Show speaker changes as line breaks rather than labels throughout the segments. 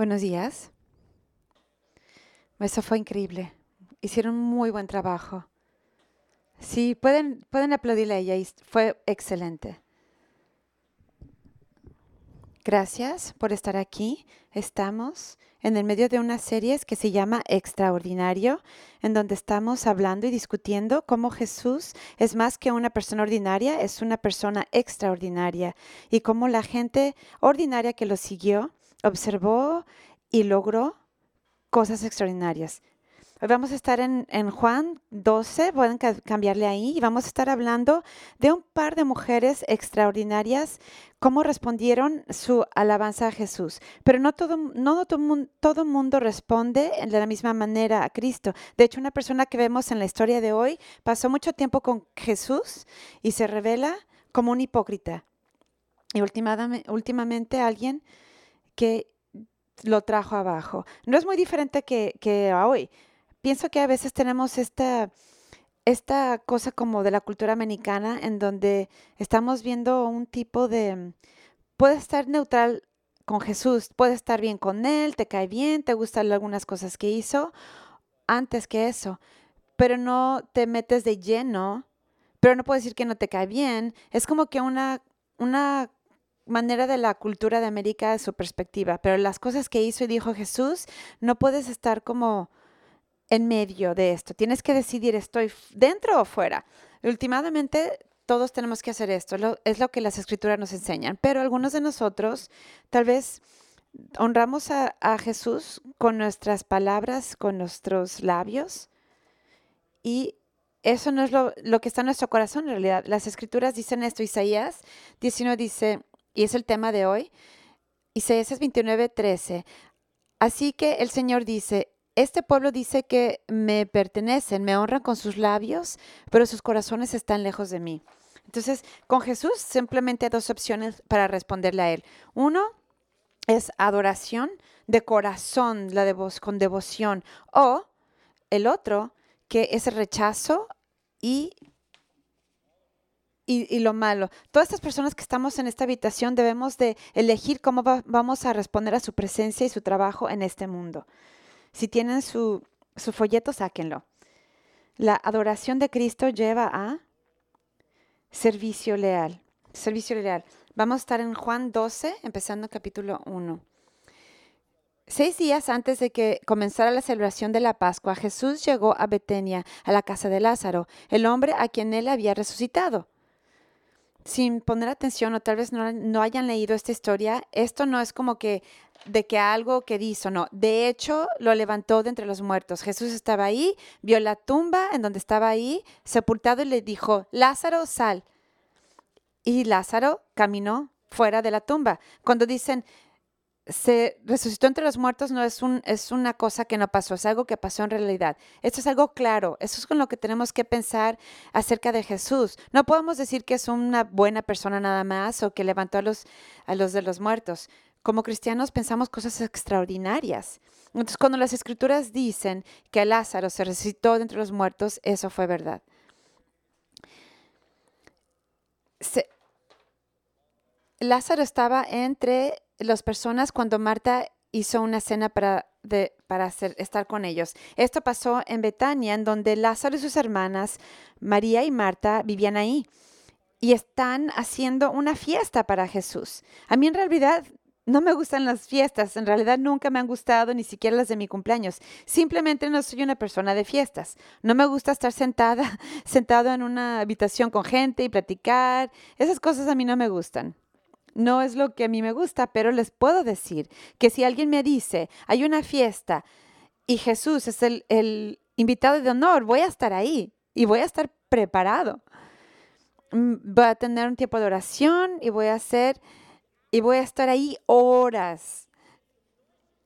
Buenos días. Eso fue increíble. Hicieron muy buen trabajo. Sí, pueden, pueden aplaudirle a ella. Fue excelente. Gracias por estar aquí. Estamos en el medio de una serie que se llama Extraordinario, en donde estamos hablando y discutiendo cómo Jesús es más que una persona ordinaria, es una persona extraordinaria y cómo la gente ordinaria que lo siguió observó y logró cosas extraordinarias. Hoy vamos a estar en, Juan 12, pueden cambiarle ahí, y vamos a estar hablando de un par de mujeres extraordinarias, cómo respondieron su alabanza a Jesús. Pero no todo, no todo, todo mundo responde de la misma manera a Cristo. De hecho, una persona que vemos en la historia de hoy pasó mucho tiempo con Jesús y se revela como un hipócrita. Y últimamente, últimamente alguien que lo trajo abajo. No es muy diferente que, que hoy pienso que a veces tenemos esta, esta cosa como de la cultura americana en donde estamos viendo un tipo de, puede estar neutral con Jesús, puede estar bien con Él, te cae bien, te gustan algunas cosas que hizo, antes que eso, pero no te metes de lleno, pero no puedo decir que no te cae bien, es como que una, una manera de la cultura de América de su perspectiva, pero las cosas que hizo y dijo Jesús, no puedes estar como en medio de esto. Tienes que decidir, ¿estoy dentro o fuera? Últimamente, todos tenemos que hacer esto, es lo que las escrituras nos enseñan, pero algunos de nosotros tal vez honramos a, Jesús con nuestras palabras, con nuestros labios, y eso no es lo, lo, que está en nuestro corazón en realidad. Las escrituras dicen esto, Isaías 19 dice, y es el tema de hoy, Isaías 29, 13. Así que el Señor dice, este pueblo dice que me pertenecen, me honran con sus labios, pero sus corazones están lejos de mí. Entonces, con Jesús simplemente hay dos opciones para responderle a Él. Uno es adoración de corazón, la de voz, con devoción. O el otro, que es rechazo y, y, lo malo. Todas estas personas que estamos en esta habitación debemos de elegir cómo vamos a responder a su presencia y su trabajo en este mundo. Si tienen su, folleto, sáquenlo. La adoración de Cristo lleva a servicio leal. Servicio leal. Vamos a estar en Juan 12, empezando capítulo 1. Seis días antes de que comenzara la celebración de la Pascua, Jesús llegó a Betania, a la casa de Lázaro, el hombre a quien él había resucitado. Sin poner atención o tal vez no, no hayan leído esta historia, esto no es como que de que algo que hizo, no. De hecho, lo levantó de entre los muertos. Jesús estaba ahí, vio la tumba en donde estaba ahí, sepultado, y le dijo, Lázaro, sal. Y Lázaro caminó fuera de la tumba. Cuando dicen, se resucitó entre los muertos, no es, un, es una cosa que no pasó, es algo que pasó en realidad. Esto es algo claro, eso es con lo que tenemos que pensar acerca de Jesús. No podemos decir que es una buena persona nada más o que levantó a los, a los de los muertos como cristianos pensamos cosas extraordinarias. Entonces, cuando las escrituras dicen que Lázaro se resucitó entre los muertos, eso fue verdad. Lázaro estaba entre las personas cuando Marta hizo una cena para, para estar con ellos. Esto pasó en Betania, en donde Lázaro y sus hermanas, María y Marta, vivían ahí y están haciendo una fiesta para Jesús. A mí en realidad no me gustan las fiestas, en realidad nunca me han gustado ni siquiera las de mi cumpleaños. Simplemente no soy una persona de fiestas. No me gusta estar sentada, sentado en una habitación con gente y platicar. Esas cosas a mí no me gustan. No es lo que a mí me gusta, pero les puedo decir que si alguien me dice, hay una fiesta y Jesús es el, el invitado de honor, voy a estar ahí y voy a estar preparado. Mm, voy a tener un tiempo de oración y voy a hacer y voy a estar ahí horas.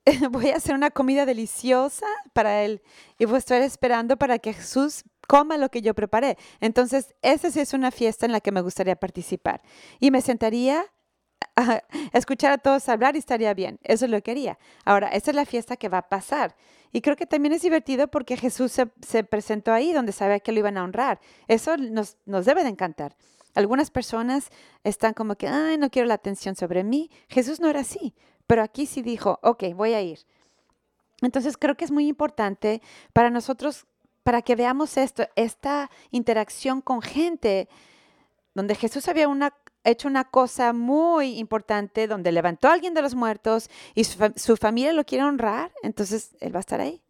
voy a hacer una comida deliciosa para él y voy a estar esperando para que Jesús coma lo que yo preparé. Entonces, esa sí es una fiesta en la que me gustaría participar. Y me sentaría escuchar a todos hablar y estaría bien. Eso es lo que quería. Ahora, esa es la fiesta que va a pasar. Y creo que también es divertido porque Jesús se, presentó ahí donde sabía que lo iban a honrar. Eso nos, debe de encantar. Algunas personas están como que, no quiero la atención sobre mí. Jesús no era así, pero aquí sí dijo, ok, voy a ir. Entonces creo que es muy importante para nosotros, para que veamos esto, esta interacción con gente, donde Jesús había una, hecho una cosa muy importante, donde levantó a alguien de los muertos y su, familia lo quiere honrar, entonces Él va a estar ahí.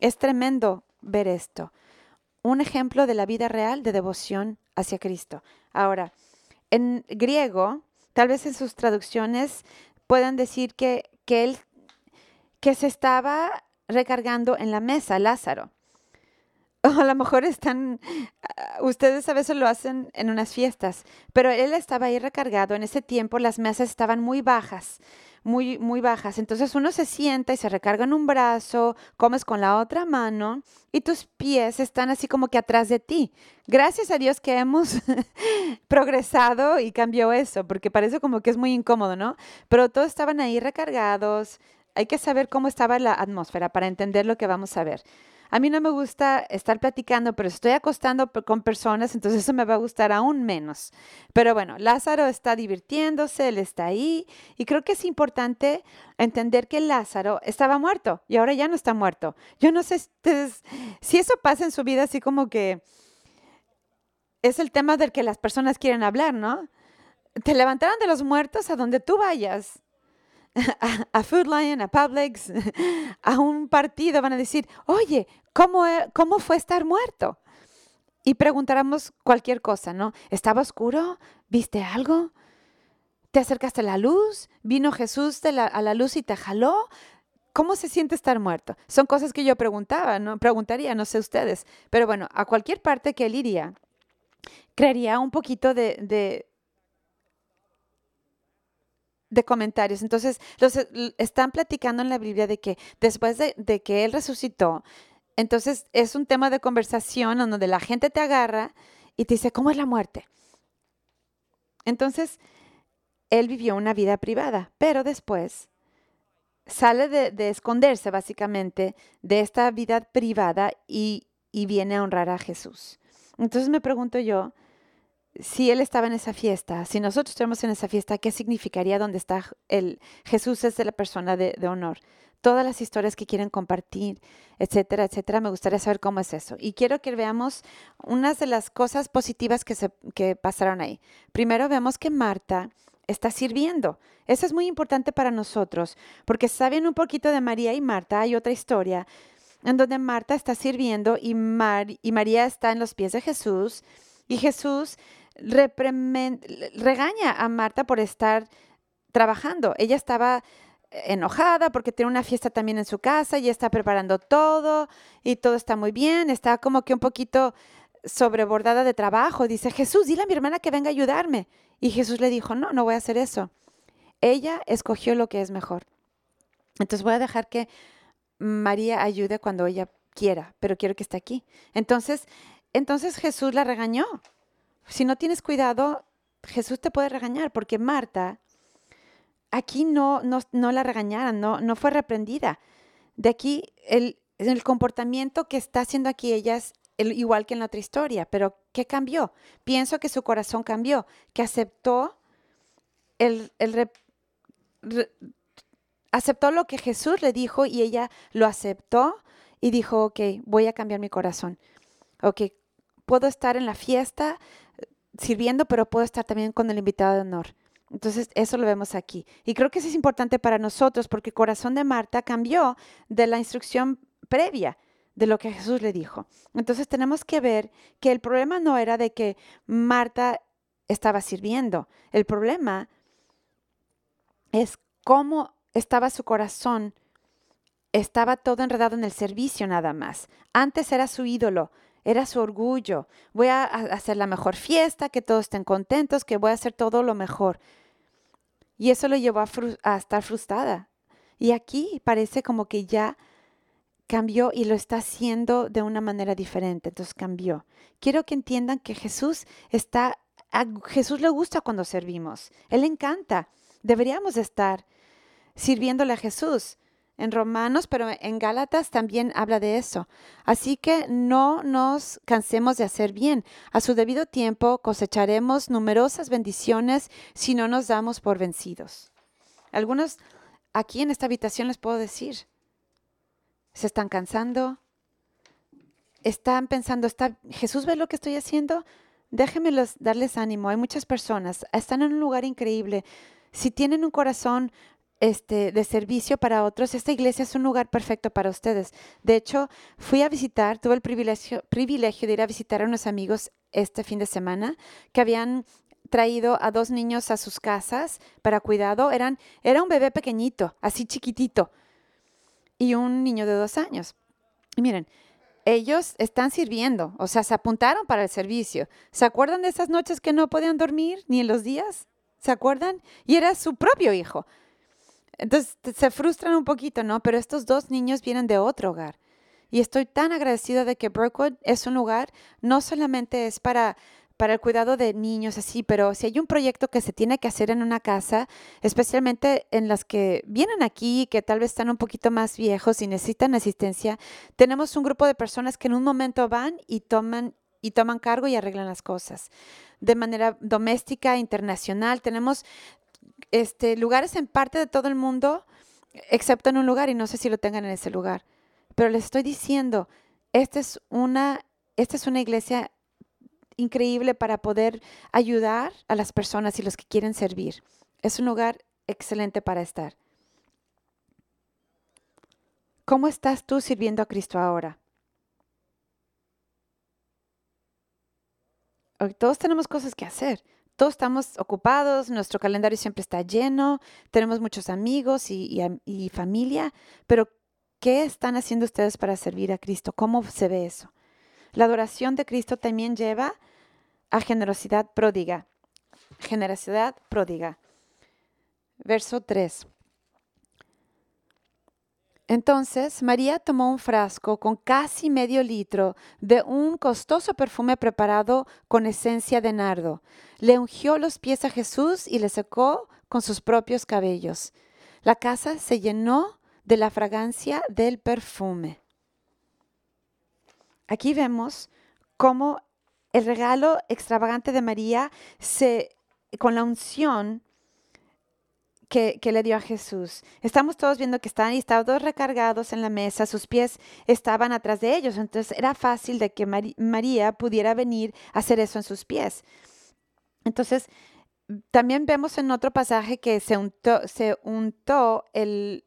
Es tremendo ver esto. Un ejemplo de la vida real de devoción hacia Cristo. Ahora, en griego, tal vez en sus traducciones puedan decir que, que él que se estaba recargando en la mesa, Lázaro. O a lo mejor están, ah, ustedes a veces lo hacen en unas fiestas, pero él estaba ahí recargado. En ese tiempo las mesas estaban muy bajas, muy, muy bajas. Entonces uno se sienta y se recarga en un brazo, comes con la otra mano y tus pies están así como que atrás de ti. Gracias a Dios que hemos progresado y cambió eso, porque parece como que es muy incómodo, ¿no? Pero todos estaban ahí recargados. Hay que saber cómo estaba la atmósfera para entender lo que vamos a ver. A mí no me gusta estar platicando, pero estoy acostando con personas, entonces eso me va a gustar aún menos. Pero bueno, Lázaro está divirtiéndose, él está ahí y creo que es importante entender que Lázaro estaba muerto y ahora ya no está muerto. Yo no sé si eso pasa en su vida así como que es el tema del que las personas quieren hablar, ¿no? Te levantaron de los muertos a donde tú vayas a, Food Lion, a Publix, a un partido, van a decir, oye, ¿cómo, e, ¿cómo fue estar muerto? Y preguntáramos cualquier cosa, ¿no? ¿Estaba oscuro? ¿Viste algo? ¿Te acercaste a la luz? ¿Vino Jesús a la luz y te jaló? ¿Cómo se siente estar muerto? Son cosas que yo preguntaba, ¿no? Preguntaría, no sé ustedes. Pero bueno, a cualquier parte que él iría, crearía un poquito de de comentarios. Entonces, los, eh, están platicando en la Biblia de que después de, que Él resucitó, entonces es un tema de conversación donde la gente te agarra y te dice, ¿cómo es la muerte? Entonces, Él vivió una vida privada, pero después sale de, esconderse básicamente de esta vida privada y, y viene a honrar a Jesús. Entonces me pregunto yo, si él estaba en esa fiesta, si nosotros estamos en esa fiesta, ¿qué significaría donde está el Jesús es de la persona de, honor? Todas las historias que quieren compartir, etcétera, etcétera. Me gustaría saber cómo es eso. Y quiero que veamos unas de las cosas positivas que, se, que pasaron ahí. Primero vemos que Marta está sirviendo. Eso es muy importante para nosotros, porque saben un poquito de María y Marta, hay otra historia en donde Marta está sirviendo y, y María está en los pies de Jesús. Y Jesús regaña a Marta por estar trabajando. Ella estaba enojada porque tiene una fiesta también en su casa y está preparando todo y todo está muy bien. Está como que un poquito sobrebordada de trabajo. Dice, Jesús, dile a mi hermana que venga a ayudarme. Y Jesús le dijo, no, no voy a hacer eso. Ella escogió lo que es mejor. Entonces voy a dejar que María ayude cuando ella quiera, pero quiero que esté aquí. Entonces, entonces Jesús la regañó si no tienes cuidado, Jesús te puede regañar, porque Marta aquí no, no, la regañaron, no, no fue reprendida. De aquí, el, el comportamiento que está haciendo aquí ella es igual que en la otra historia, pero ¿qué cambió? Pienso que su corazón cambió, que aceptó el, el aceptó lo que Jesús le dijo y ella lo aceptó y dijo, ok, voy a cambiar mi corazón. Ok, puedo estar en la fiesta sirviendo, pero puedo estar también con el invitado de honor. Entonces, eso lo vemos aquí. Y creo que eso es importante para nosotros porque el corazón de Marta cambió de la instrucción previa de lo que Jesús le dijo. Entonces, tenemos que ver que el problema no era de que Marta estaba sirviendo. El problema es cómo estaba su corazón. Estaba todo enredado en el servicio nada más. Antes era su ídolo, era su orgullo. Voy a hacer la mejor fiesta, que todos estén contentos, que voy a hacer todo lo mejor. Y eso lo llevó a, estar frustrada. Y aquí parece como que ya cambió y lo está haciendo de una manera diferente. Entonces cambió. Quiero que entiendan que Jesús está, a Jesús le gusta cuando servimos. Él encanta. Deberíamos estar sirviéndole a Jesús. En Romanos, pero en Gálatas también habla de eso. Así que no nos cansemos de hacer bien. A su debido tiempo cosecharemos numerosas bendiciones si no nos damos por vencidos. Algunos aquí en esta habitación les puedo decir, se están cansando, están pensando, ¿está, Jesús ve lo que estoy haciendo? Déjenme darles ánimo. Hay muchas personas, están en un lugar increíble. Si tienen un corazón este, de servicio para otros, esta iglesia es un lugar perfecto para ustedes. De hecho, fui a visitar, tuve el privilegio, privilegio de ir a visitar a unos amigos este fin de semana que habían traído a dos niños a sus casas para cuidado. Eran, era un bebé pequeñito, así chiquitito, y un niño de dos años. Y miren, ellos están sirviendo, o sea, se apuntaron para el servicio. ¿Se acuerdan de esas noches que no podían dormir ni en los días? ¿Se acuerdan? Y era su propio hijo. Entonces se frustran un poquito, ¿no? Pero estos dos niños vienen de otro hogar. Y estoy tan agradecida de que Brookwood es un lugar, no solamente es para para el cuidado de niños así, pero si hay un proyecto que se tiene que hacer en una casa, especialmente en las que vienen aquí, que tal vez están un poquito más viejos y necesitan asistencia, tenemos un grupo de personas que en un momento van y toman y toman cargo y arreglan las cosas. De manera doméstica, internacional, tenemos este, lugares en parte de todo el mundo, excepto en un lugar, y no sé si lo tengan en ese lugar. Pero les estoy diciendo, esta es una, esta es una iglesia increíble para poder ayudar a las personas y los que quieren servir. Es un lugar excelente para estar. ¿Cómo estás tú sirviendo a Cristo ahora? Todos tenemos cosas que hacer. Todos estamos ocupados, nuestro calendario siempre está lleno, tenemos muchos amigos y, familia, pero ¿qué están haciendo ustedes para servir a Cristo? ¿Cómo se ve eso? La adoración de Cristo también lleva a generosidad pródiga. Generosidad pródiga. Verso 3. Entonces María tomó un frasco con casi medio litro de un costoso perfume preparado con esencia de nardo. Le ungió los pies a Jesús y le secó con sus propios cabellos. La casa se llenó de la fragancia del perfume. Aquí vemos cómo el regalo extravagante de María se, con la unción que, le dio a Jesús. Estamos todos viendo que están y estaban todos recargados en la mesa, sus pies estaban atrás de ellos, entonces era fácil de que María pudiera venir a hacer eso en sus pies. Entonces, también vemos en otro pasaje que se untó, se untó el,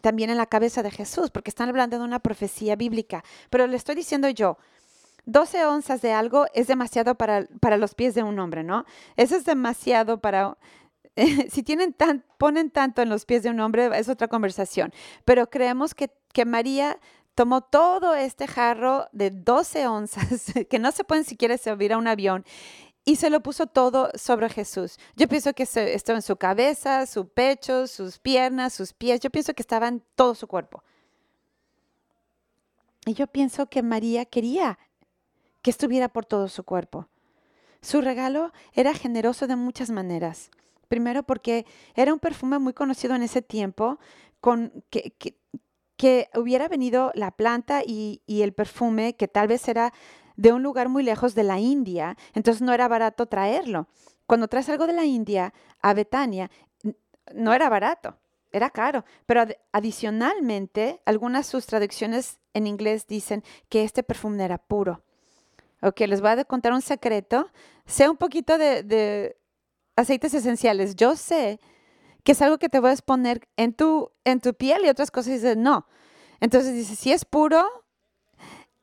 también en la cabeza de Jesús, porque están hablando de una profecía bíblica. Pero le estoy diciendo yo, 12 onzas de algo es demasiado para, para los pies de un hombre, ¿no? Eso es demasiado para... si tienen tan, ponen tanto en los pies de un hombre, es otra conversación. Pero creemos que, que María tomó todo este jarro de 12 onzas, que no se pueden siquiera subir a un avión, y se lo puso todo sobre Jesús. Yo pienso que estaba en su cabeza, su pecho, sus piernas, sus pies. Yo pienso que estaba en todo su cuerpo. Y yo pienso que María quería que estuviera por todo su cuerpo. Su regalo era generoso de muchas maneras. Primero porque era un perfume muy conocido en ese tiempo, con que, que, hubiera venido la planta y, el perfume, que tal vez era de un lugar muy lejos de la India, entonces no era barato traerlo. Cuando traes algo de la India a Betania, no era barato, era caro, pero adicionalmente algunas sus traducciones en inglés dicen que este perfume era puro. Ok, les voy a contar un secreto. Sé un poquito de aceites esenciales. Yo sé que es algo que te puedes poner en tu, en tu piel y otras cosas dices no. Entonces dice, si es puro,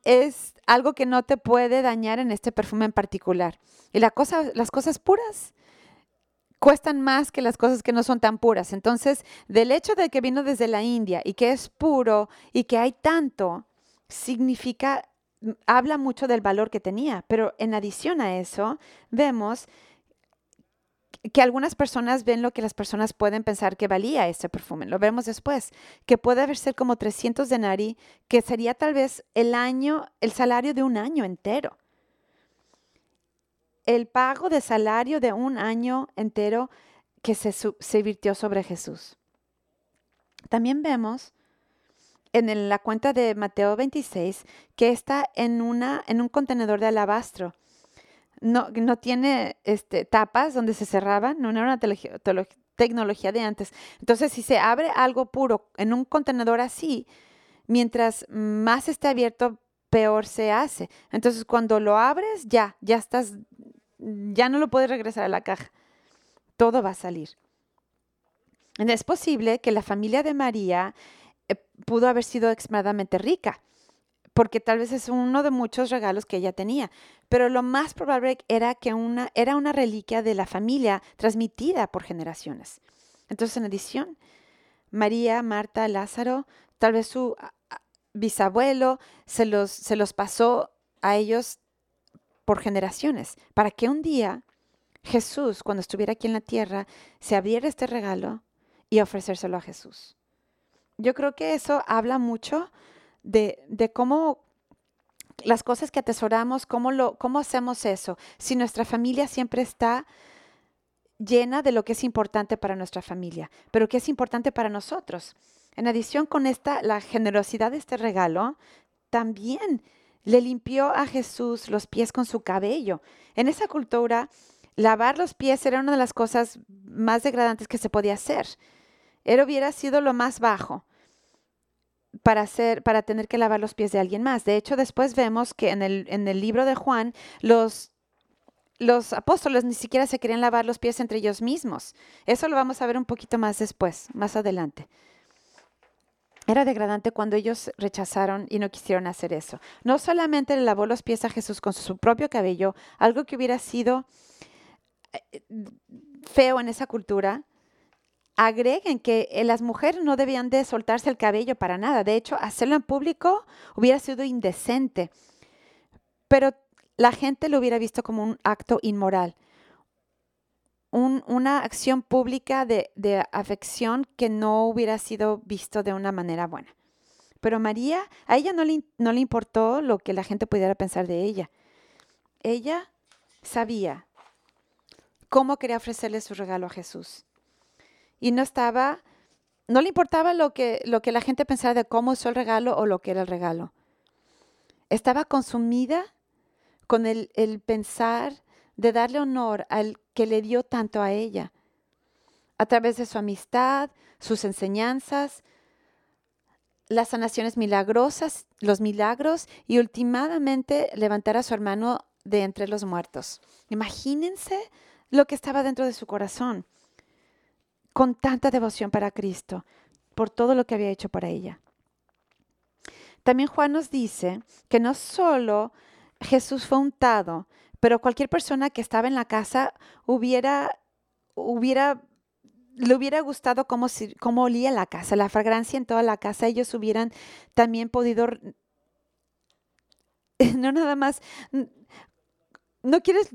es algo que no te puede dañar en este perfume en particular. Y la cosa, las cosas puras cuestan más que las cosas que no son tan puras. Entonces, del hecho de que vino desde la India y que es puro y que hay tanto, significa, habla mucho del valor que tenía. Pero en adición a eso, vemos que algunas personas ven lo que las personas pueden pensar que valía este perfume. Lo vemos después, que puede haber ser como 300 denari, que sería tal vez el año, el salario de un año entero. El pago de salario de un año entero que se, se virtió sobre Jesús. También vemos en la cuenta de Mateo 26 que está en, una, en un contenedor de alabastro. No, no tiene este, tapas donde se cerraban, no era una tecnología de antes. Entonces, si se abre algo puro en un contenedor así, mientras más esté abierto, peor se hace. Entonces, cuando lo abres, ya, ya estás, ya no lo puedes regresar a la caja. Todo va a salir. Es posible que la familia de María eh, pudo haber sido extremadamente rica, porque tal vez es uno de muchos regalos que ella tenía, pero lo más probable era que una, era una reliquia de la familia transmitida por generaciones. Entonces, en adición, María, Marta, Lázaro, tal vez su bisabuelo se los, se los pasó a ellos por generaciones, para que un día Jesús, cuando estuviera aquí en la tierra, se abriera este regalo y ofrecérselo a Jesús. Yo creo que eso habla mucho de, de cómo las cosas que atesoramos, cómo, lo, cómo hacemos eso. Si nuestra familia siempre está llena de lo que es importante para nuestra familia, pero que es importante para nosotros. En adición con esta, la generosidad de este regalo, también le limpió a Jesús los pies con su cabello. En esa cultura, lavar los pies era una de las cosas más degradantes que se podía hacer. Él hubiera sido lo más bajo para, hacer, para tener que lavar los pies de alguien más. De hecho, después vemos que en el, en el libro de Juan, los, los apóstoles ni siquiera se querían lavar los pies entre ellos mismos. Eso lo vamos a ver un poquito más después, más adelante. Era degradante cuando ellos rechazaron y no quisieron hacer eso. No solamente le lavó los pies a Jesús con su propio cabello, algo que hubiera sido eh, feo en esa cultura, agreguen que eh, las mujeres no debían de soltarse el cabello para nada. De hecho, hacerlo en público hubiera sido indecente. Pero la gente lo hubiera visto como un acto inmoral una acción pública de, afección que no hubiera sido visto de una manera buena. Pero María, a ella no le, no le importó lo que la gente pudiera pensar de ella. Ella sabía cómo quería ofrecerle su regalo a Jesús. Y no estaba, no le importaba lo que, lo que la gente pensara de cómo usó el regalo o lo que era el regalo. Estaba consumida con el, el pensar de darle honor al que le dio tanto a ella, a través de su amistad, sus enseñanzas, las sanaciones milagrosas, los milagros y últimamente levantar a su hermano de entre los muertos. Imagínense lo que estaba dentro de su corazón, con tanta devoción para Cristo, por todo lo que había hecho para ella. También Juan nos dice que no solo Jesús fue untado, pero cualquier persona que estaba en la casa hubiera, hubiera, le hubiera gustado cómo, cómo olía la casa, la fragancia en toda la casa. Ellos hubieran también podido, no nada más, no quieres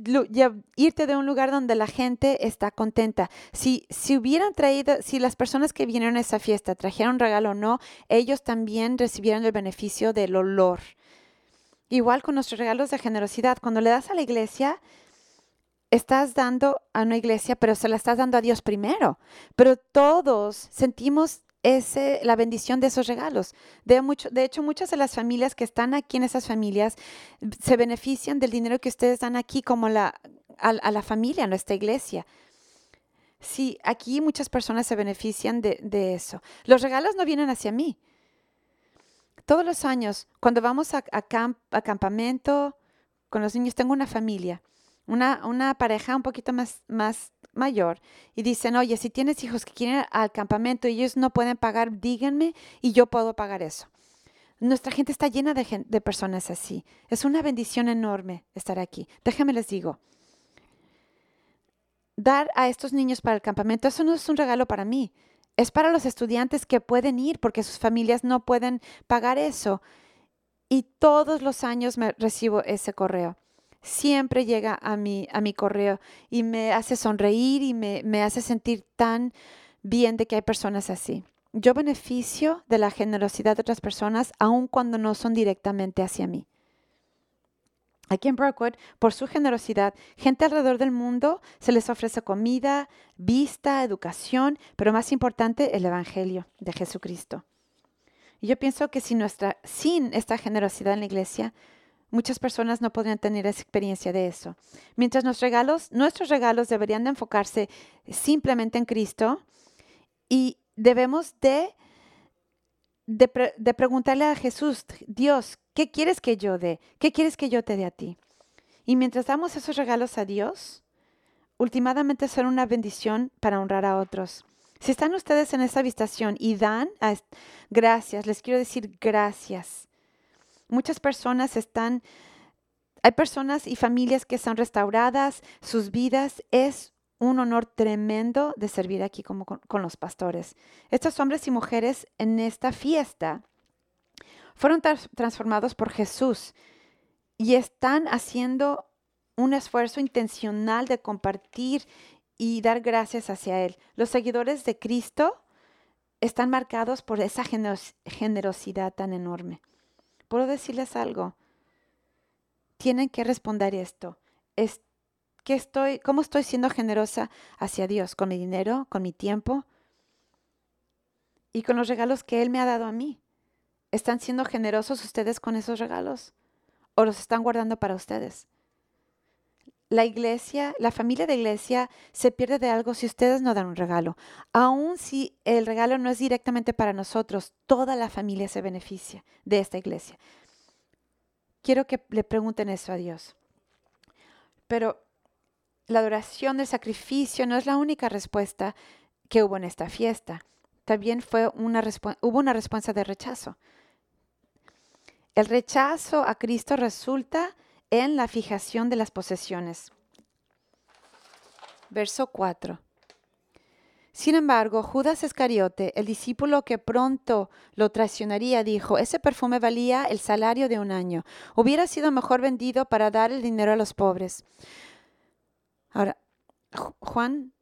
irte de un lugar donde la gente está contenta. Si, si hubieran traído, si las personas que vinieron a esa fiesta trajeron un regalo o no, ellos también recibieron el beneficio del olor Igual con nuestros regalos de generosidad, cuando le das a la iglesia, estás dando a una iglesia, pero se la estás dando a Dios primero. Pero todos sentimos ese, la bendición de esos regalos. De, mucho, de hecho, muchas de las familias que están aquí en esas familias se benefician del dinero que ustedes dan aquí como la, a, la familia, a nuestra iglesia. Sí, aquí muchas personas se benefician de, de eso. Los regalos no vienen hacia mí. Todos los años, cuando vamos a, campamento con los niños, tengo una familia, una, una pareja un poquito más, más mayor, y dicen, oye, si tienes hijos que quieren ir al campamento y ellos no pueden pagar, díganme y yo puedo pagar eso. Nuestra gente está llena de, de personas así. Es una bendición enorme estar aquí. Déjenme les digo, dar a estos niños para el campamento, eso no es un regalo para mí, es para los estudiantes que pueden ir porque sus familias no pueden pagar eso. Y todos los años me recibo ese correo. Siempre llega a mi, a mi correo y me hace sonreír y me, me hace sentir tan bien de que hay personas así. Yo beneficio de la generosidad de otras personas aun cuando no son directamente hacia mí. Aquí en Brookwood, por su generosidad, gente alrededor del mundo se les ofrece comida, vista, educación, pero más importante, el Evangelio de Jesucristo. Y yo pienso que sin, nuestra, sin esta generosidad en la iglesia, muchas personas no podrían tener esa experiencia de eso. Mientras nuestros regalos, nuestros regalos deberían de enfocarse simplemente en Cristo y debemos de, de, preguntarle a Jesús, Dios, ¿qué quieres que yo dé? ¿Qué quieres que yo te dé a ti? Y mientras damos esos regalos a Dios, últimamente son una bendición para honrar a otros. Si están ustedes en esa habitación y dan gracias, les quiero decir gracias. Muchas personas están, hay personas y familias que son restauradas, sus vidas es un honor tremendo de servir aquí como con, los pastores. Estos hombres y mujeres en esta fiesta fueron transformados por Jesús y están haciendo un esfuerzo intencional de compartir y dar gracias hacia Él. Los seguidores de Cristo están marcados por esa generosidad tan enorme. ¿Puedo decirles algo? Tienen que responder esto. Es, estoy, ¿Cómo estoy siendo generosa hacia Dios? ¿Con mi dinero? ¿Con mi tiempo? Y con los regalos que Él me ha dado a mí. ¿Están siendo generosos ustedes con esos regalos? ¿O los están guardando para ustedes? La iglesia, la familia de iglesia se pierde de algo si ustedes no dan un regalo. Aun si el regalo no es directamente para nosotros, toda la familia se beneficia de esta iglesia. Quiero que le pregunten eso a Dios. Pero la adoración del sacrificio no es la única respuesta que hubo en esta fiesta. También fue una hubo una respuesta de rechazo. El rechazo a Cristo resulta en la fijación de las posesiones. Verso 4. Sin embargo, Judas Iscariote, el discípulo que pronto lo traicionaría, dijo, ese perfume valía el salario de un año. Hubiera sido mejor vendido para dar el dinero a los pobres. Ahora, Juan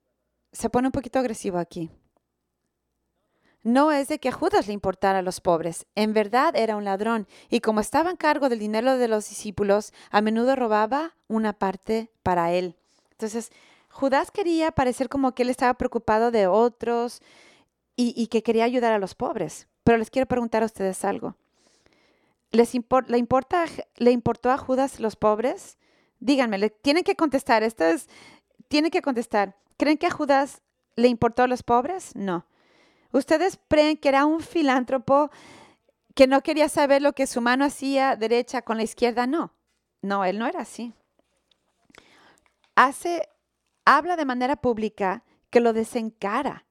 se pone un poquito agresivo aquí no es de que a Judas le importara a los pobres. En verdad era un ladrón y como estaba en cargo del dinero de los discípulos, a menudo robaba una parte para él. Entonces, Judas quería parecer como que él estaba preocupado de otros y, que quería ayudar a los pobres. Pero les quiero preguntar a ustedes algo. ¿Les ¿le, importa, ¿Le importó a Judas los pobres? Díganme, le, tienen que contestar. Esto es, tienen que contestar. ¿Creen que a Judas le importó a los pobres? No. ¿Ustedes creen que era un filántropo que no quería saber lo que su mano hacía derecha con la izquierda? No, no, él no era así. Hace, habla de manera pública que lo desencara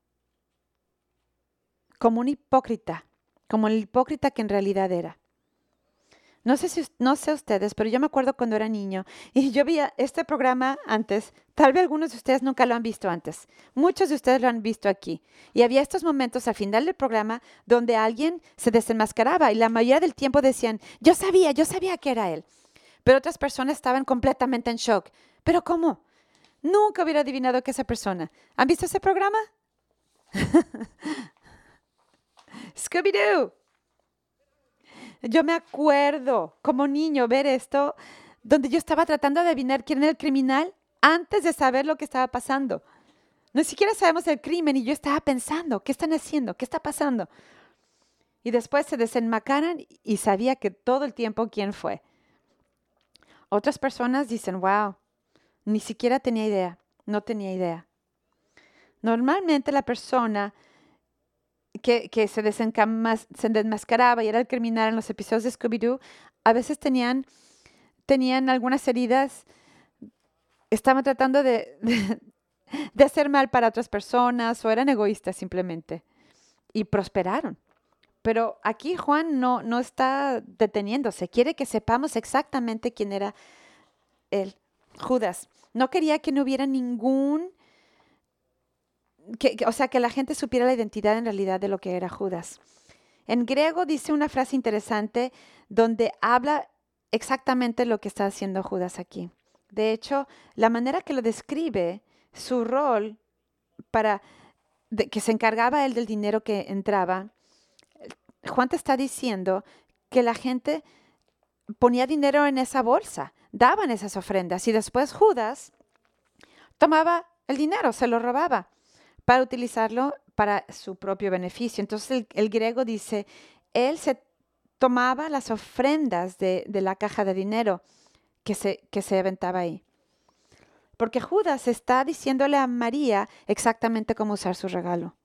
como un hipócrita, como el hipócrita que en realidad era. No sé, si, no sé ustedes, pero yo me acuerdo cuando era niño y yo vi este programa antes. Tal vez algunos de ustedes nunca lo han visto antes. Muchos de ustedes lo han visto aquí. Y había estos momentos al final del programa donde alguien se desenmascaraba y la mayoría del tiempo decían, yo sabía, yo sabía que era él. Pero otras personas estaban completamente en shock. ¿Pero cómo? Nunca hubiera adivinado que esa persona. ¿Han visto ese programa? Scooby-Doo. Yo me acuerdo como niño ver esto, donde yo estaba tratando de adivinar quién era el criminal antes de saber lo que estaba pasando. No siquiera sabemos el crimen y yo estaba pensando, ¿qué están haciendo? ¿Qué está pasando? Y después se desenmacaran y sabía que todo el tiempo quién fue. Otras personas dicen, wow, ni siquiera tenía idea, no tenía idea. Normalmente la persona que, se, se desmascaraba y era el criminal en los episodios de Scooby-Doo, a veces tenían, tenían algunas heridas, estaban tratando de, de, hacer mal para otras personas o eran egoístas simplemente y prosperaron. Pero aquí Juan no, no está deteniéndose, quiere que sepamos exactamente quién era él, Judas. No quería que no hubiera ningún o sea, que la gente supiera la identidad en realidad de lo que era Judas. En griego dice una frase interesante donde habla exactamente lo que está haciendo Judas aquí. De hecho, la manera que lo describe, su rol para que se encargaba él del dinero que entraba, Juan te está diciendo que la gente ponía dinero en esa bolsa, daban esas ofrendas y después Judas tomaba el dinero, se lo robaba para utilizarlo para su propio beneficio. Entonces el, griego dice, él se tomaba las ofrendas de, la caja de dinero que se, que se aventaba ahí. Porque Judas está diciéndole a María exactamente cómo usar su regalo.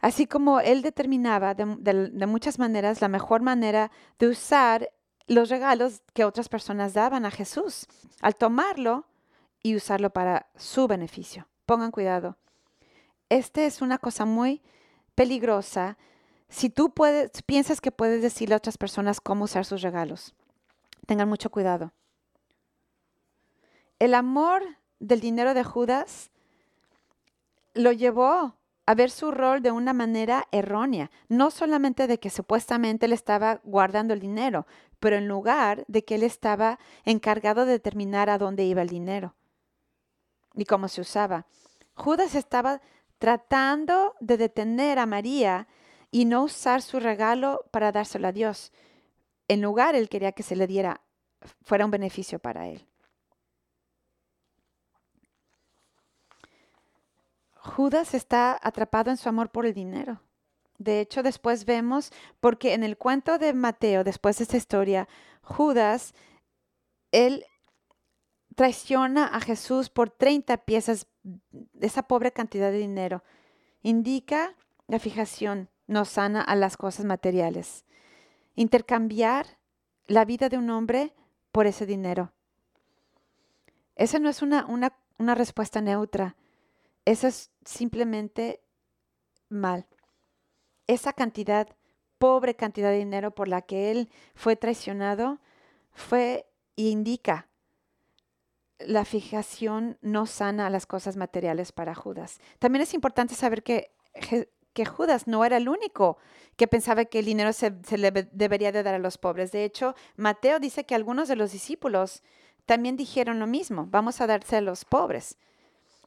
Así como él determinaba de, muchas maneras la mejor manera de usar los regalos que otras personas daban a Jesús, al tomarlo y usarlo para su beneficio. Pongan cuidado. Este es una cosa muy peligrosa si tú puedes, piensas que puedes decirle a otras personas cómo usar sus regalos. Tengan mucho cuidado. El amor del dinero de Judas lo llevó a ver su rol de una manera errónea, no solamente de que supuestamente él estaba guardando el dinero, pero en lugar de que él estaba encargado de determinar a dónde iba el dinero y cómo se usaba. Judas estaba tratando de detener a María y no usar su regalo para dárselo a Dios. En lugar, él quería que se le diera, fuera un beneficio para él. Judas está atrapado en su amor por el dinero. De hecho, después vemos, porque en el cuento de Mateo, después de esta historia, Judas, él traiciona a Jesús por 30 piezas, esa pobre cantidad de dinero. Indica la fijación no sana a las cosas materiales. Intercambiar la vida de un hombre por ese dinero. Esa no es una, una, una respuesta neutra. Eso es simplemente mal. Esa cantidad, pobre cantidad de dinero por la que él fue traicionado, fue e indica la fijación no sana las cosas materiales para Judas. También es importante saber que, que Judas no era el único que pensaba que el dinero se, se, le debería de dar a los pobres. De hecho, Mateo dice que algunos de los discípulos también dijeron lo mismo, vamos a darse a los pobres.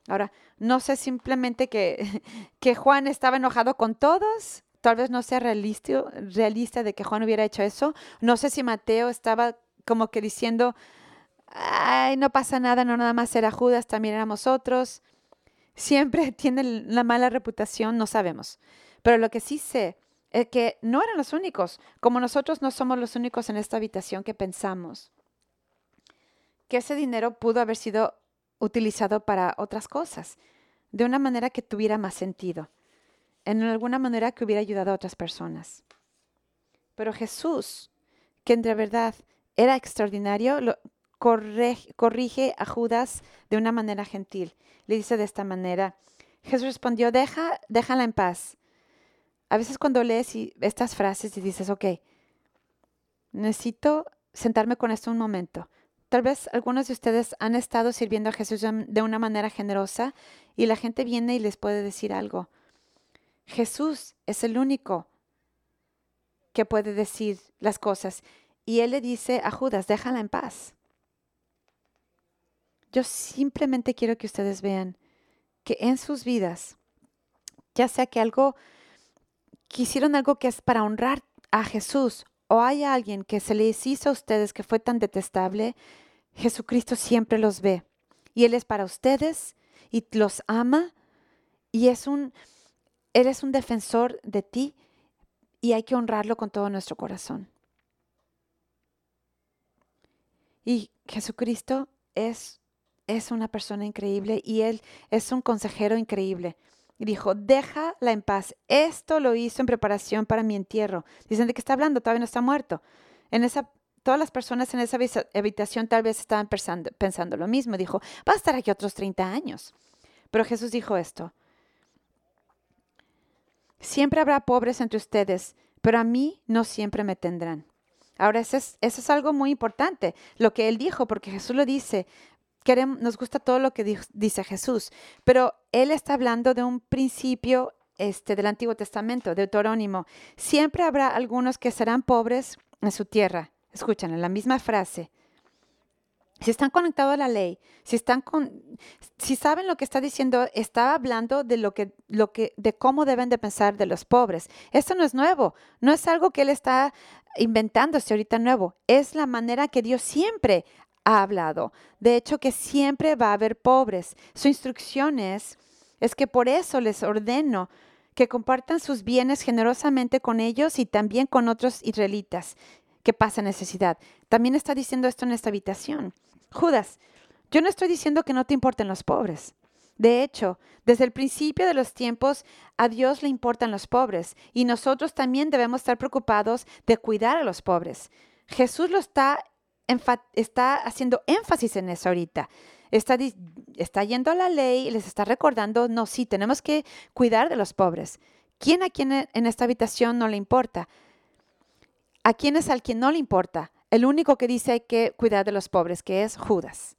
Ahora, no sé simplemente que, que Juan estaba enojado con todos, tal vez no sea realista, realista de que Juan hubiera hecho eso. No sé si Mateo estaba como que diciendo, ay, no pasa nada, no nada más era Judas, también éramos otros. Siempre tiene la mala reputación, no sabemos. Pero lo que sí sé es que no eran los únicos, como nosotros no somos los únicos en esta habitación que pensamos que ese dinero pudo haber sido utilizado para otras cosas, de una manera que tuviera más sentido, en alguna manera que hubiera ayudado a otras personas. Pero Jesús, que en verdad era extraordinario, lo, corrige, a Judas de una manera gentil. Le dice de esta manera, Jesús respondió, Deja, déjala en paz. A veces cuando lees estas frases y dices, ok, necesito sentarme con esto un momento. Tal vez algunos de ustedes han estado sirviendo a Jesús de una manera generosa y la gente viene y les puede decir algo. Jesús es el único que puede decir las cosas. Y él le dice a Judas, déjala en paz. Yo simplemente quiero que ustedes vean que en sus vidas, ya sea que algo, quisieron algo que es para honrar a Jesús o hay alguien que se les hizo a ustedes que fue tan detestable, Jesucristo siempre los ve y Él es para ustedes y los ama y es un, Él es un defensor de ti y hay que honrarlo con todo nuestro corazón. Y Jesucristo es, es una persona increíble y Él es un consejero increíble. Y dijo, déjala en paz. Esto lo hizo en preparación para mi entierro. Dicen de qué está hablando, todavía no está muerto. En esa todas las personas en esa habitación tal vez estaban pensando, lo mismo. Dijo, va a estar aquí otros 30 años. Pero Jesús dijo esto. Siempre habrá pobres entre ustedes, pero a mí no siempre me tendrán. Ahora, eso es, eso es algo muy importante, lo que él dijo, porque Jesús lo dice. Queremos, nos gusta todo lo que dice Jesús, pero él está hablando de un principio este, del Antiguo Testamento, Deuterónimo. Siempre habrá algunos que serán pobres en su tierra escuchan, la misma frase, si están conectados a la ley, si saben lo que está diciendo, está hablando de lo que, lo que, de cómo deben de pensar de los pobres. Esto no es nuevo, no es algo que él está inventándose ahorita nuevo, es la manera que Dios siempre ha hablado. De hecho, que siempre va a haber pobres. Su instrucción es, es que por eso les ordeno que compartan sus bienes generosamente con ellos y también con otros israelitas que pasan necesidad. También está diciendo esto en esta habitación. Judas, yo no estoy diciendo que no te importen los pobres. De hecho, desde el principio de los tiempos, a Dios le importan los pobres y nosotros también debemos estar preocupados de cuidar a los pobres. Jesús lo está, está haciendo énfasis en eso ahorita. Está, está yendo a la ley y les está recordando, no, sí, tenemos que cuidar de los pobres. ¿Quién a quién en esta habitación no le importa? ¿A quién es al quien no le importa? El único que dice hay que cuidar de los pobres, que es Judas.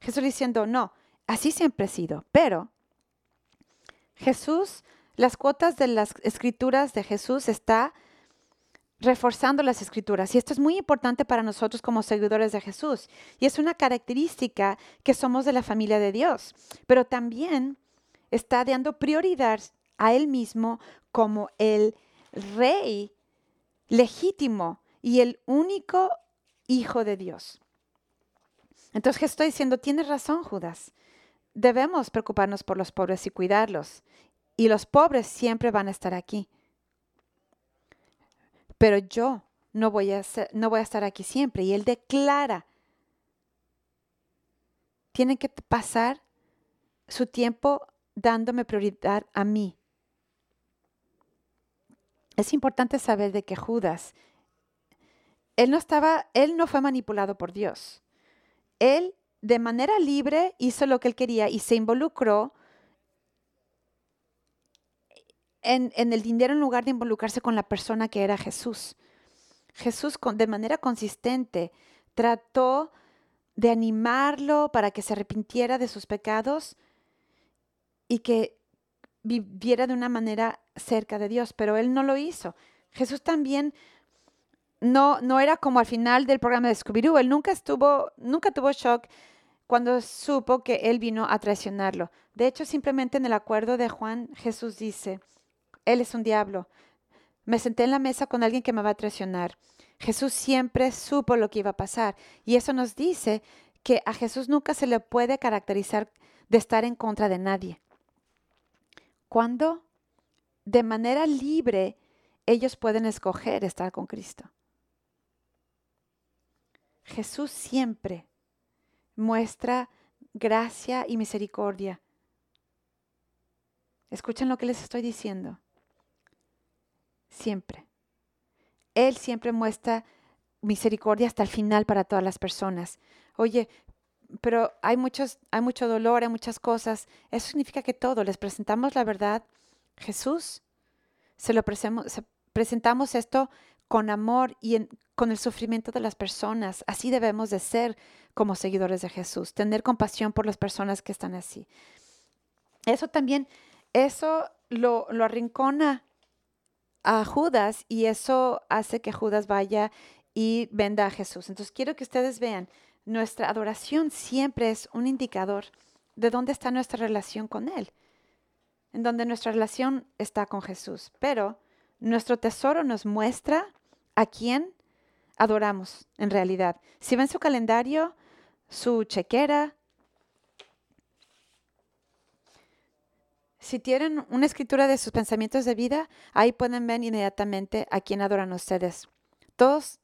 Jesús diciendo, no, así siempre ha sido, pero Jesús, las cuotas de las escrituras de Jesús está reforzando las escrituras. Y esto es muy importante para nosotros como seguidores de Jesús. Y es una característica que somos de la familia de Dios. Pero también está dando prioridad a Él mismo como el rey legítimo y el único hijo de Dios. Entonces estoy diciendo, tienes razón, Judas. Debemos preocuparnos por los pobres y cuidarlos. Y los pobres siempre van a estar aquí pero yo no voy a, no voy a estar aquí siempre. Y él declara, tienen que pasar su tiempo dándome prioridad a mí. Es importante saber de que Judas, él no estaba, él no fue manipulado por Dios. Él de manera libre hizo lo que él quería y se involucró en, el dinero en lugar de involucrarse con la persona que era Jesús. Jesús de manera consistente trató de animarlo para que se arrepintiera de sus pecados y que viviera de una manera cerca de Dios, pero él no lo hizo. Jesús también no, no era como al final del programa de Scooby-Doo, él nunca estuvo, nunca tuvo shock cuando supo que él vino a traicionarlo. De hecho, simplemente en el acuerdo de Juan, Jesús dice, él es un diablo. Me senté en la mesa con alguien que me va a traicionar. Jesús siempre supo lo que iba a pasar. Y eso nos dice que a Jesús nunca se le puede caracterizar de estar en contra de nadie. Cuando de manera libre ellos pueden escoger estar con Cristo. Jesús siempre muestra gracia y misericordia. Escuchen lo que les estoy diciendo siempre. Él siempre muestra misericordia hasta el final para todas las personas. Oye, pero hay, muchos, hay mucho dolor, hay muchas cosas. Eso significa que todo, les presentamos la verdad. Jesús, se lo presentamos esto con amor y con el sufrimiento de las personas. Así debemos de ser como seguidores de Jesús, tener compasión por las personas que están así. Eso también, eso lo arrincona a Judas y eso hace que Judas vaya y venda a Jesús. Entonces quiero que ustedes vean, nuestra adoración siempre es un indicador de dónde está nuestra relación con Él, en donde nuestra relación está con Jesús. Pero nuestro tesoro nos muestra a quién adoramos en realidad. Si ven su calendario, su chequera, Si tienen una escritura de sus pensamientos de vida, ahí pueden ver inmediatamente a quién adoran ustedes. Todos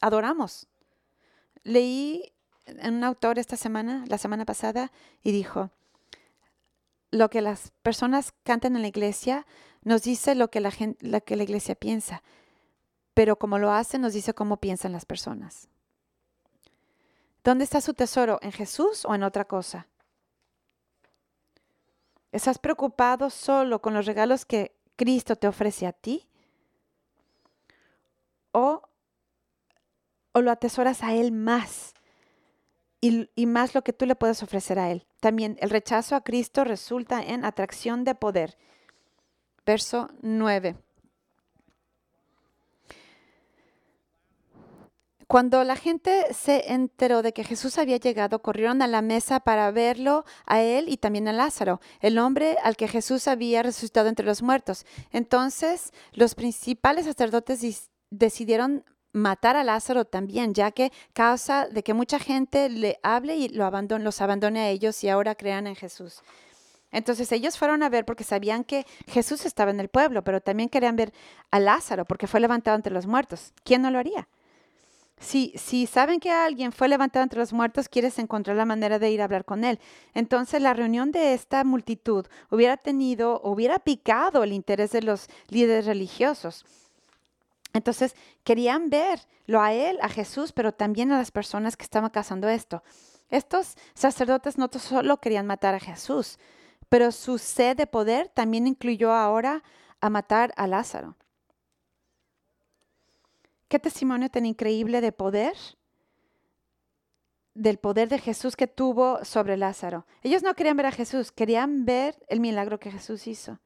adoramos. Leí en un autor esta semana, la semana pasada, y dijo, lo que las personas cantan en la iglesia nos dice lo que la, lo que la iglesia piensa, pero como lo hacen nos dice cómo piensan las personas. ¿Dónde está su tesoro? ¿En Jesús o en otra cosa? ¿Estás preocupado solo con los regalos que Cristo te ofrece a ti? ¿O, o lo atesoras a Él más? Y, y, más lo que tú le puedes ofrecer a Él. También el rechazo a Cristo resulta en atracción de poder. Verso 9. Cuando la gente se enteró de que Jesús había llegado, corrieron a la mesa para verlo a él y también a Lázaro, el hombre al que Jesús había resucitado entre los muertos. Entonces los principales sacerdotes decidieron matar a Lázaro también, ya que causa de que mucha gente le hable y lo los abandone a ellos y ahora crean en Jesús. Entonces ellos fueron a ver porque sabían que Jesús estaba en el pueblo, pero también querían ver a Lázaro porque fue levantado entre los muertos. ¿Quién no lo haría? Si, saben que alguien fue levantado entre los muertos, quieres encontrar la manera de ir a hablar con él. Entonces la reunión de esta multitud hubiera tenido, hubiera picado el interés de los líderes religiosos. Entonces querían verlo a él, a Jesús, pero también a las personas que estaban causando esto. Estos sacerdotes no solo querían matar a Jesús, pero su sed de poder también incluyó ahora a matar a Lázaro. Qué testimonio tan increíble de poder, del poder de Jesús que tuvo sobre Lázaro. Ellos no querían ver a Jesús, querían ver el milagro que Jesús hizo.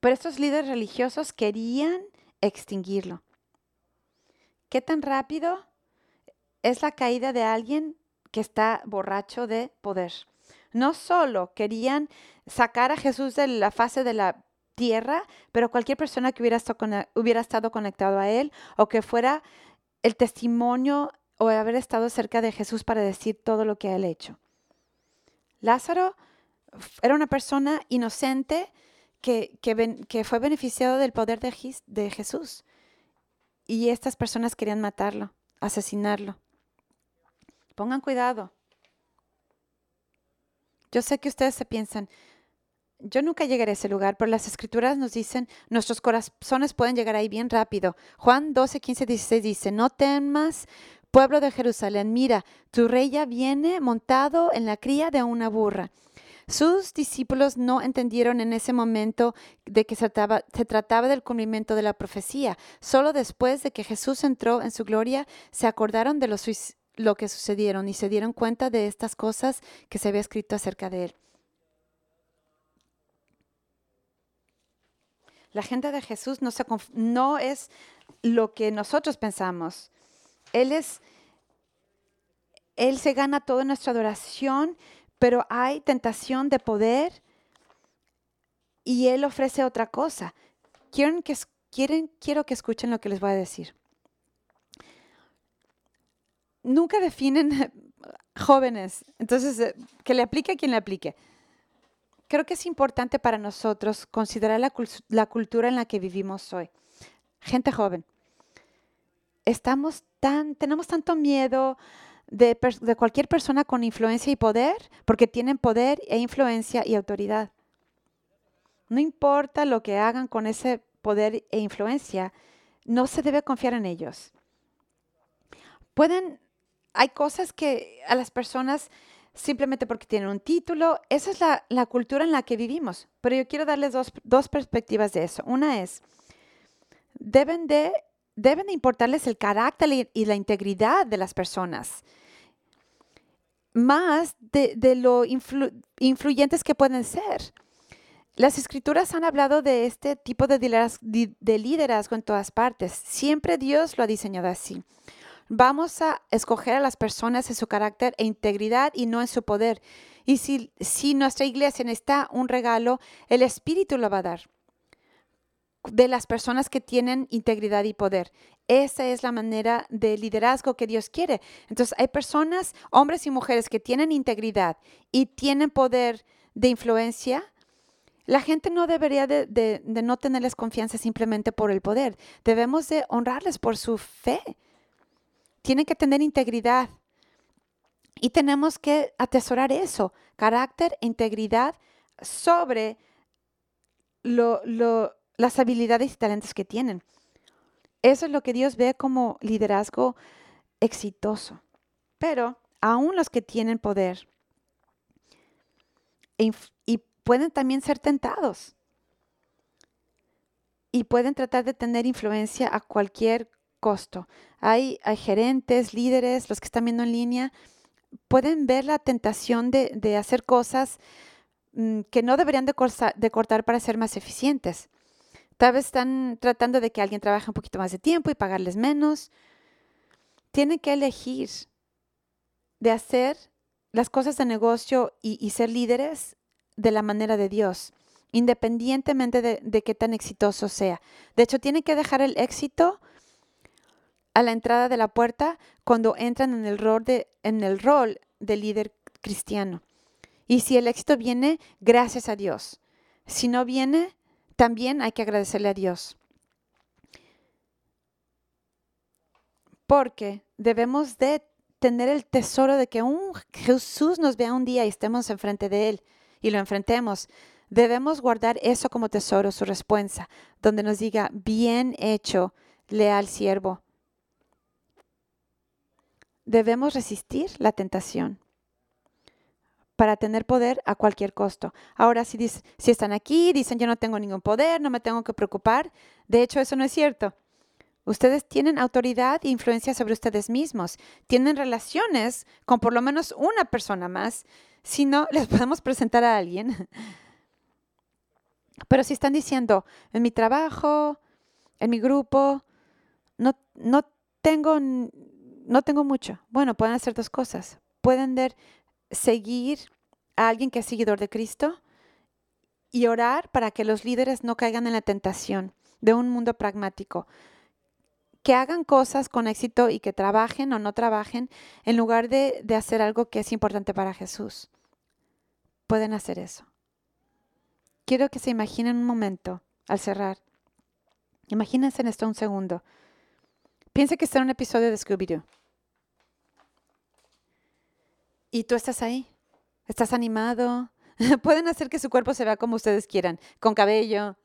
Pero estos líderes religiosos querían extinguirlo. ¿Qué tan rápido es la caída de alguien que está borracho de poder? No solo querían sacar a Jesús de la fase de la tierra, pero cualquier persona que hubiera estado, conectado a él o que fuera el testimonio o haber estado cerca de Jesús para decir todo lo que él ha hecho. Lázaro era una persona inocente que, fue beneficiado del poder de, de Jesús. Y estas personas querían matarlo, asesinarlo. Pongan cuidado. Yo sé que ustedes se piensan, yo nunca llegaré a ese lugar, pero las escrituras nos dicen, nuestros corazones pueden llegar ahí bien rápido. Juan 12, 15, 16 dice, no temas, pueblo de Jerusalén, mira, tu rey ya viene montado en la cría de una burra. Sus discípulos no entendieron en ese momento de que se trataba, del cumplimiento de la profecía. Solo después de que Jesús entró en su gloria, se acordaron de lo que sucedieron y se dieron cuenta de estas cosas que se había escrito acerca de él. La agenda de Jesús no es lo que nosotros pensamos. Él es, Él se gana toda nuestra adoración, pero hay tentación de poder y Él ofrece otra cosa. Quieren que, quieren, quiero que escuchen lo que les voy a decir. Nunca definen jóvenes, entonces eh, que le aplique a quien le aplique creo que es importante para nosotros considerar la, cultura en la que vivimos hoy. Gente joven, estamos tan, tenemos tanto miedo de, de, cualquier persona con influencia y poder, porque tienen poder e influencia y autoridad. No importa lo que hagan con ese poder e influencia, no se debe confiar en ellos. Pueden, hay cosas que a las personas simplemente porque tienen un título. Esa es la, cultura en la que vivimos. Pero yo quiero darles dos, perspectivas de eso. Una es, deben de, deben de importarles el carácter y la integridad de las personas, más de, lo influyentes que pueden ser. Las escrituras han hablado de este tipo de liderazgo en todas partes. Siempre Dios lo ha diseñado así. Vamos a escoger a las personas en su carácter e integridad y no en su poder. Y si, si nuestra iglesia necesita un regalo, el Espíritu lo va a dar de las personas que tienen integridad y poder. Esa es la manera de liderazgo que Dios quiere. Entonces hay personas, hombres y mujeres que tienen integridad y tienen poder de influencia. La gente no debería de, de no tenerles confianza simplemente por el poder. Debemos de honrarles por su fe tienen que tener integridad. Y tenemos que atesorar eso, carácter e integridad sobre las habilidades y talentos que tienen. Eso es lo que Dios ve como liderazgo exitoso. Pero aún los que tienen poder y pueden también ser tentados y pueden tratar de tener influencia a cualquier costo. Hay, gerentes, líderes, los que están viendo en línea, pueden ver la tentación de, hacer cosas mm, que no deberían de, de cortar para ser más eficientes. Tal vez están tratando de que alguien trabaje un poquito más de tiempo y pagarles menos. Tienen que elegir de hacer las cosas de negocio y, ser líderes de la manera de Dios, independientemente de, de, qué tan exitoso sea. De hecho, tienen que dejar el éxito a la entrada de la puerta cuando entran en el rol de, líder cristiano. Y si el éxito viene, gracias a Dios. Si no viene, también hay que agradecerle a Dios. Porque debemos de tener el tesoro de que un Jesús nos vea un día y estemos enfrente de Él y lo enfrentemos. Debemos guardar eso como tesoro, su respuesta, donde nos diga, bien hecho, leal siervo. Debemos resistir la tentación para tener poder a cualquier costo. Ahora, si, si están aquí, dicen yo no tengo ningún poder, no me tengo que preocupar, de hecho eso no es cierto. Ustedes tienen autoridad e influencia sobre ustedes mismos. Tienen relaciones con por lo menos una persona más. Si no, les podemos presentar a alguien. Pero si están diciendo, en mi trabajo, en mi grupo, no, no, tengo, no tengo mucho. Bueno, pueden hacer dos cosas. Pueden seguir a alguien que es seguidor de Cristo y orar para que los líderes no caigan en la tentación de un mundo pragmático que hagan cosas con éxito y que trabajen o no trabajen en lugar de, hacer algo que es importante para Jesús. Pueden hacer eso. Quiero que se imaginen un momento al cerrar. Imagínense en esto un segundo. Piense que está en un episodio de Scooby-Doo. Y tú estás ahí. Estás animado. Pueden hacer que su cuerpo se vea como ustedes quieran, con cabello,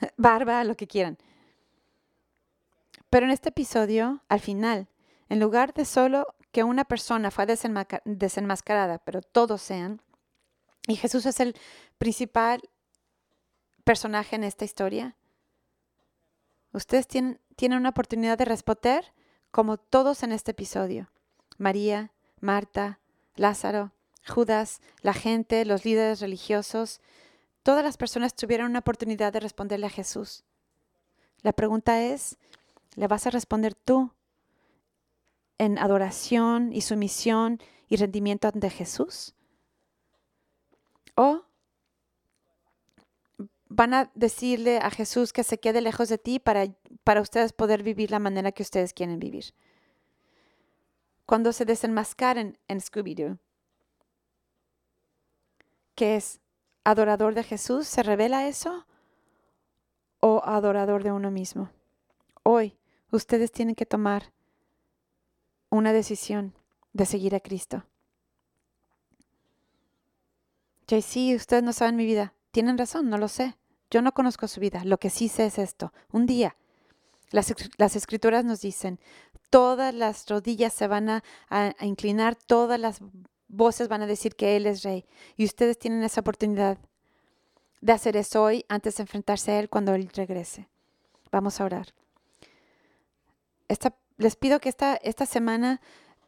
barba, lo que quieran. Pero en este episodio, al final, en lugar de solo que una persona fue desenmascarada, pero todos sean, y Jesús es el principal personaje en esta historia, ustedes tienen, tienen una oportunidad de responder como todos en este episodio. María, Marta, Lázaro, Judas, la gente, los líderes religiosos, todas las personas tuvieron una oportunidad de responderle a Jesús. La pregunta es, le vas a responder tú en adoración y sumisión y rendimiento ante Jesús? ¿O van a decirle a Jesús que se quede lejos de ti para, para ustedes poder vivir la manera que ustedes quieren vivir? Cuando se desenmascaren en Scooby-Doo, ¿qué es? ¿Adorador de Jesús? ¿Se revela eso? ¿O adorador de uno mismo? Hoy, ustedes tienen que tomar una decisión de seguir a Cristo. JC, ustedes no saben mi vida. Tienen razón, no lo sé. Yo no conozco su vida. Lo que sí sé es esto. Un día, las, las escrituras nos dicen, todas las rodillas se van a, inclinar, todas las voces van a decir que Él es rey. Y ustedes tienen esa oportunidad de hacer eso hoy antes de enfrentarse a Él cuando Él regrese. Vamos a orar les pido que esta, esta semana,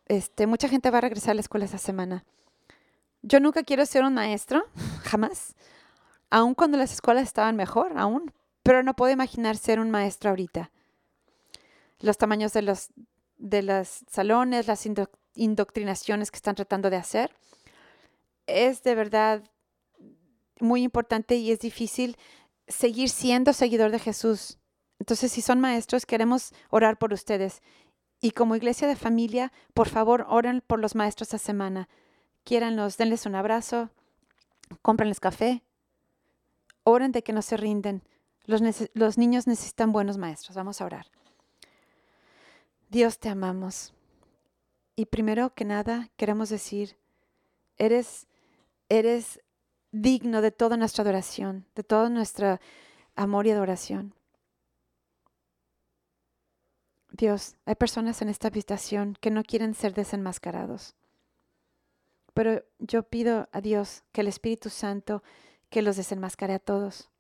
este, mucha gente va a regresar a la escuela esta semana. Yo nunca quiero ser un maestro, jamás, aun cuando las escuelas estaban mejor, aún, pero no puedo imaginar ser un maestro ahorita. Los tamaños de los, de los salones, las indoctrinaciones que están tratando de hacer, es de verdad muy importante y es difícil seguir siendo seguidor de Jesús entonces, si son maestros, queremos orar por ustedes. Y como iglesia de familia, por favor, oren por los maestros esta semana. Quiéranlos, denles un abrazo, cómprenles café. Oren de que no se rinden. Los, niños necesitan buenos maestros. Vamos a orar. Dios te amamos. Y primero que nada, queremos decir, eres, eres digno de toda nuestra adoración, de todo nuestro amor y adoración. Dios, hay personas en esta habitación que no quieren ser desenmascarados. Pero yo pido a Dios que el Espíritu Santo que los desenmascare a todos,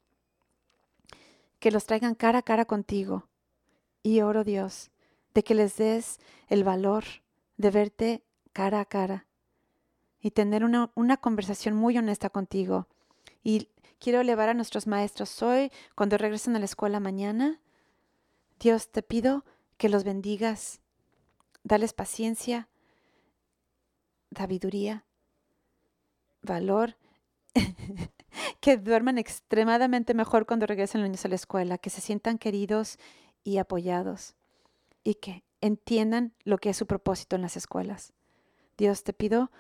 que los traigan cara a cara contigo. Y oro Dios de que les des el valor de verte cara a cara y tener una, una conversación muy honesta contigo. Y quiero elevar a nuestros maestros hoy, cuando regresen a la escuela mañana. Dios, te pido que los bendigas, dales paciencia, sabiduría, valor, que duerman extremadamente mejor cuando regresen los niños a la escuela, que se sientan queridos y apoyados y que entiendan lo que es su propósito en las escuelas. Dios te pido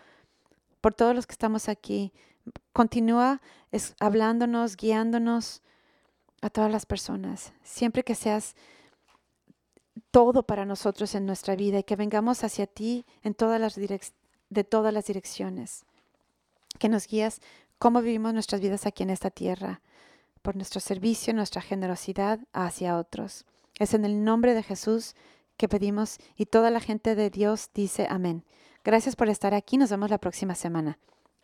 por todos los que estamos aquí. Continúa hablándonos, guiándonos a todas las personas. Siempre que seas todo para nosotros en nuestra vida y que vengamos hacia ti en todas las de todas las direcciones. Que nos guías cómo vivimos nuestras vidas aquí en esta tierra, por nuestro servicio, nuestra generosidad hacia otros. Es en el nombre de Jesús que pedimos y toda la gente de Dios dice amén. Gracias por estar aquí. Nos vemos la próxima semana.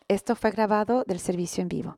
Esto fue grabado del servicio en vivo.